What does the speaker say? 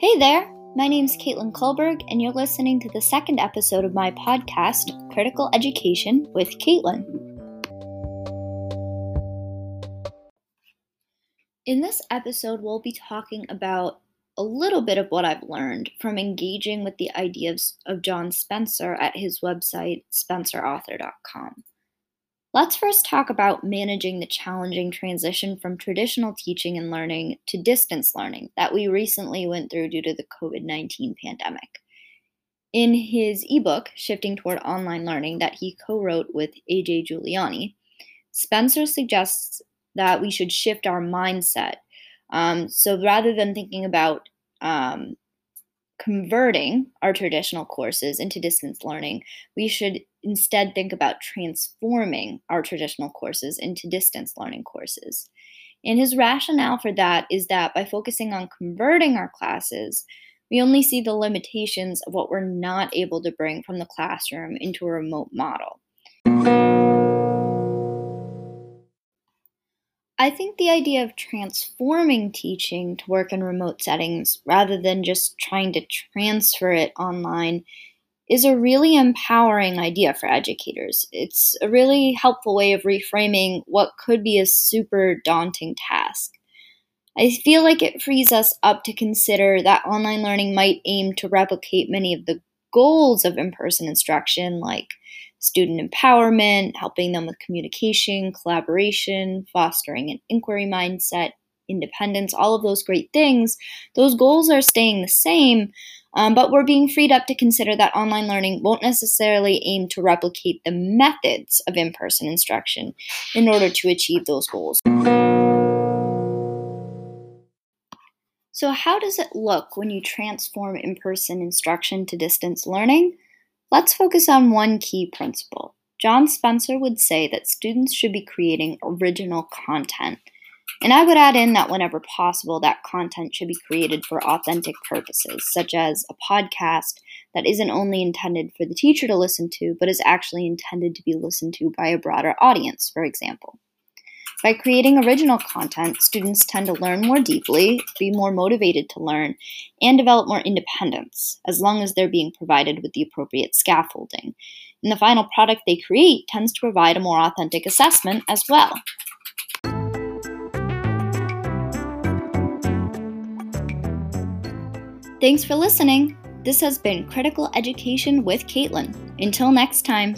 Hey there, my name's Caitlin Kulberg, and you're listening to the second episode of my podcast, Critical Education with Caitlin. In this episode, we'll be talking about a little bit of what I've learned from engaging with the ideas of John Spencer at his website, spencerauthor.com. Let's first talk about managing the challenging transition from traditional teaching and learning to distance learning that we recently went through due to the COVID 19 pandemic. In his ebook, Shifting Toward Online Learning, that he co wrote with AJ Juliani, Spencer suggests that we should shift our mindset. Um, so rather than thinking about um, converting our traditional courses into distance learning, we should instead think about transforming our traditional courses into distance learning courses. And his rationale for that is that by focusing on converting our classes, we only see the limitations of what we're not able to bring from the classroom into a remote model. I think the idea of transforming teaching to work in remote settings rather than just trying to transfer it online is a really empowering idea for educators. It's a really helpful way of reframing what could be a super daunting task. I feel like it frees us up to consider that online learning might aim to replicate many of the goals of in person instruction, like student empowerment, helping them with communication, collaboration, fostering an inquiry mindset, independence, all of those great things, those goals are staying the same. Um, but we're being freed up to consider that online learning won't necessarily aim to replicate the methods of in person instruction in order to achieve those goals. So, how does it look when you transform in person instruction to distance learning? Let's focus on one key principle. John Spencer would say that students should be creating original content. And I would add in that whenever possible, that content should be created for authentic purposes, such as a podcast that isn't only intended for the teacher to listen to, but is actually intended to be listened to by a broader audience, for example. By creating original content, students tend to learn more deeply, be more motivated to learn, and develop more independence, as long as they're being provided with the appropriate scaffolding. And the final product they create tends to provide a more authentic assessment as well. Thanks for listening. This has been Critical Education with Caitlin. Until next time.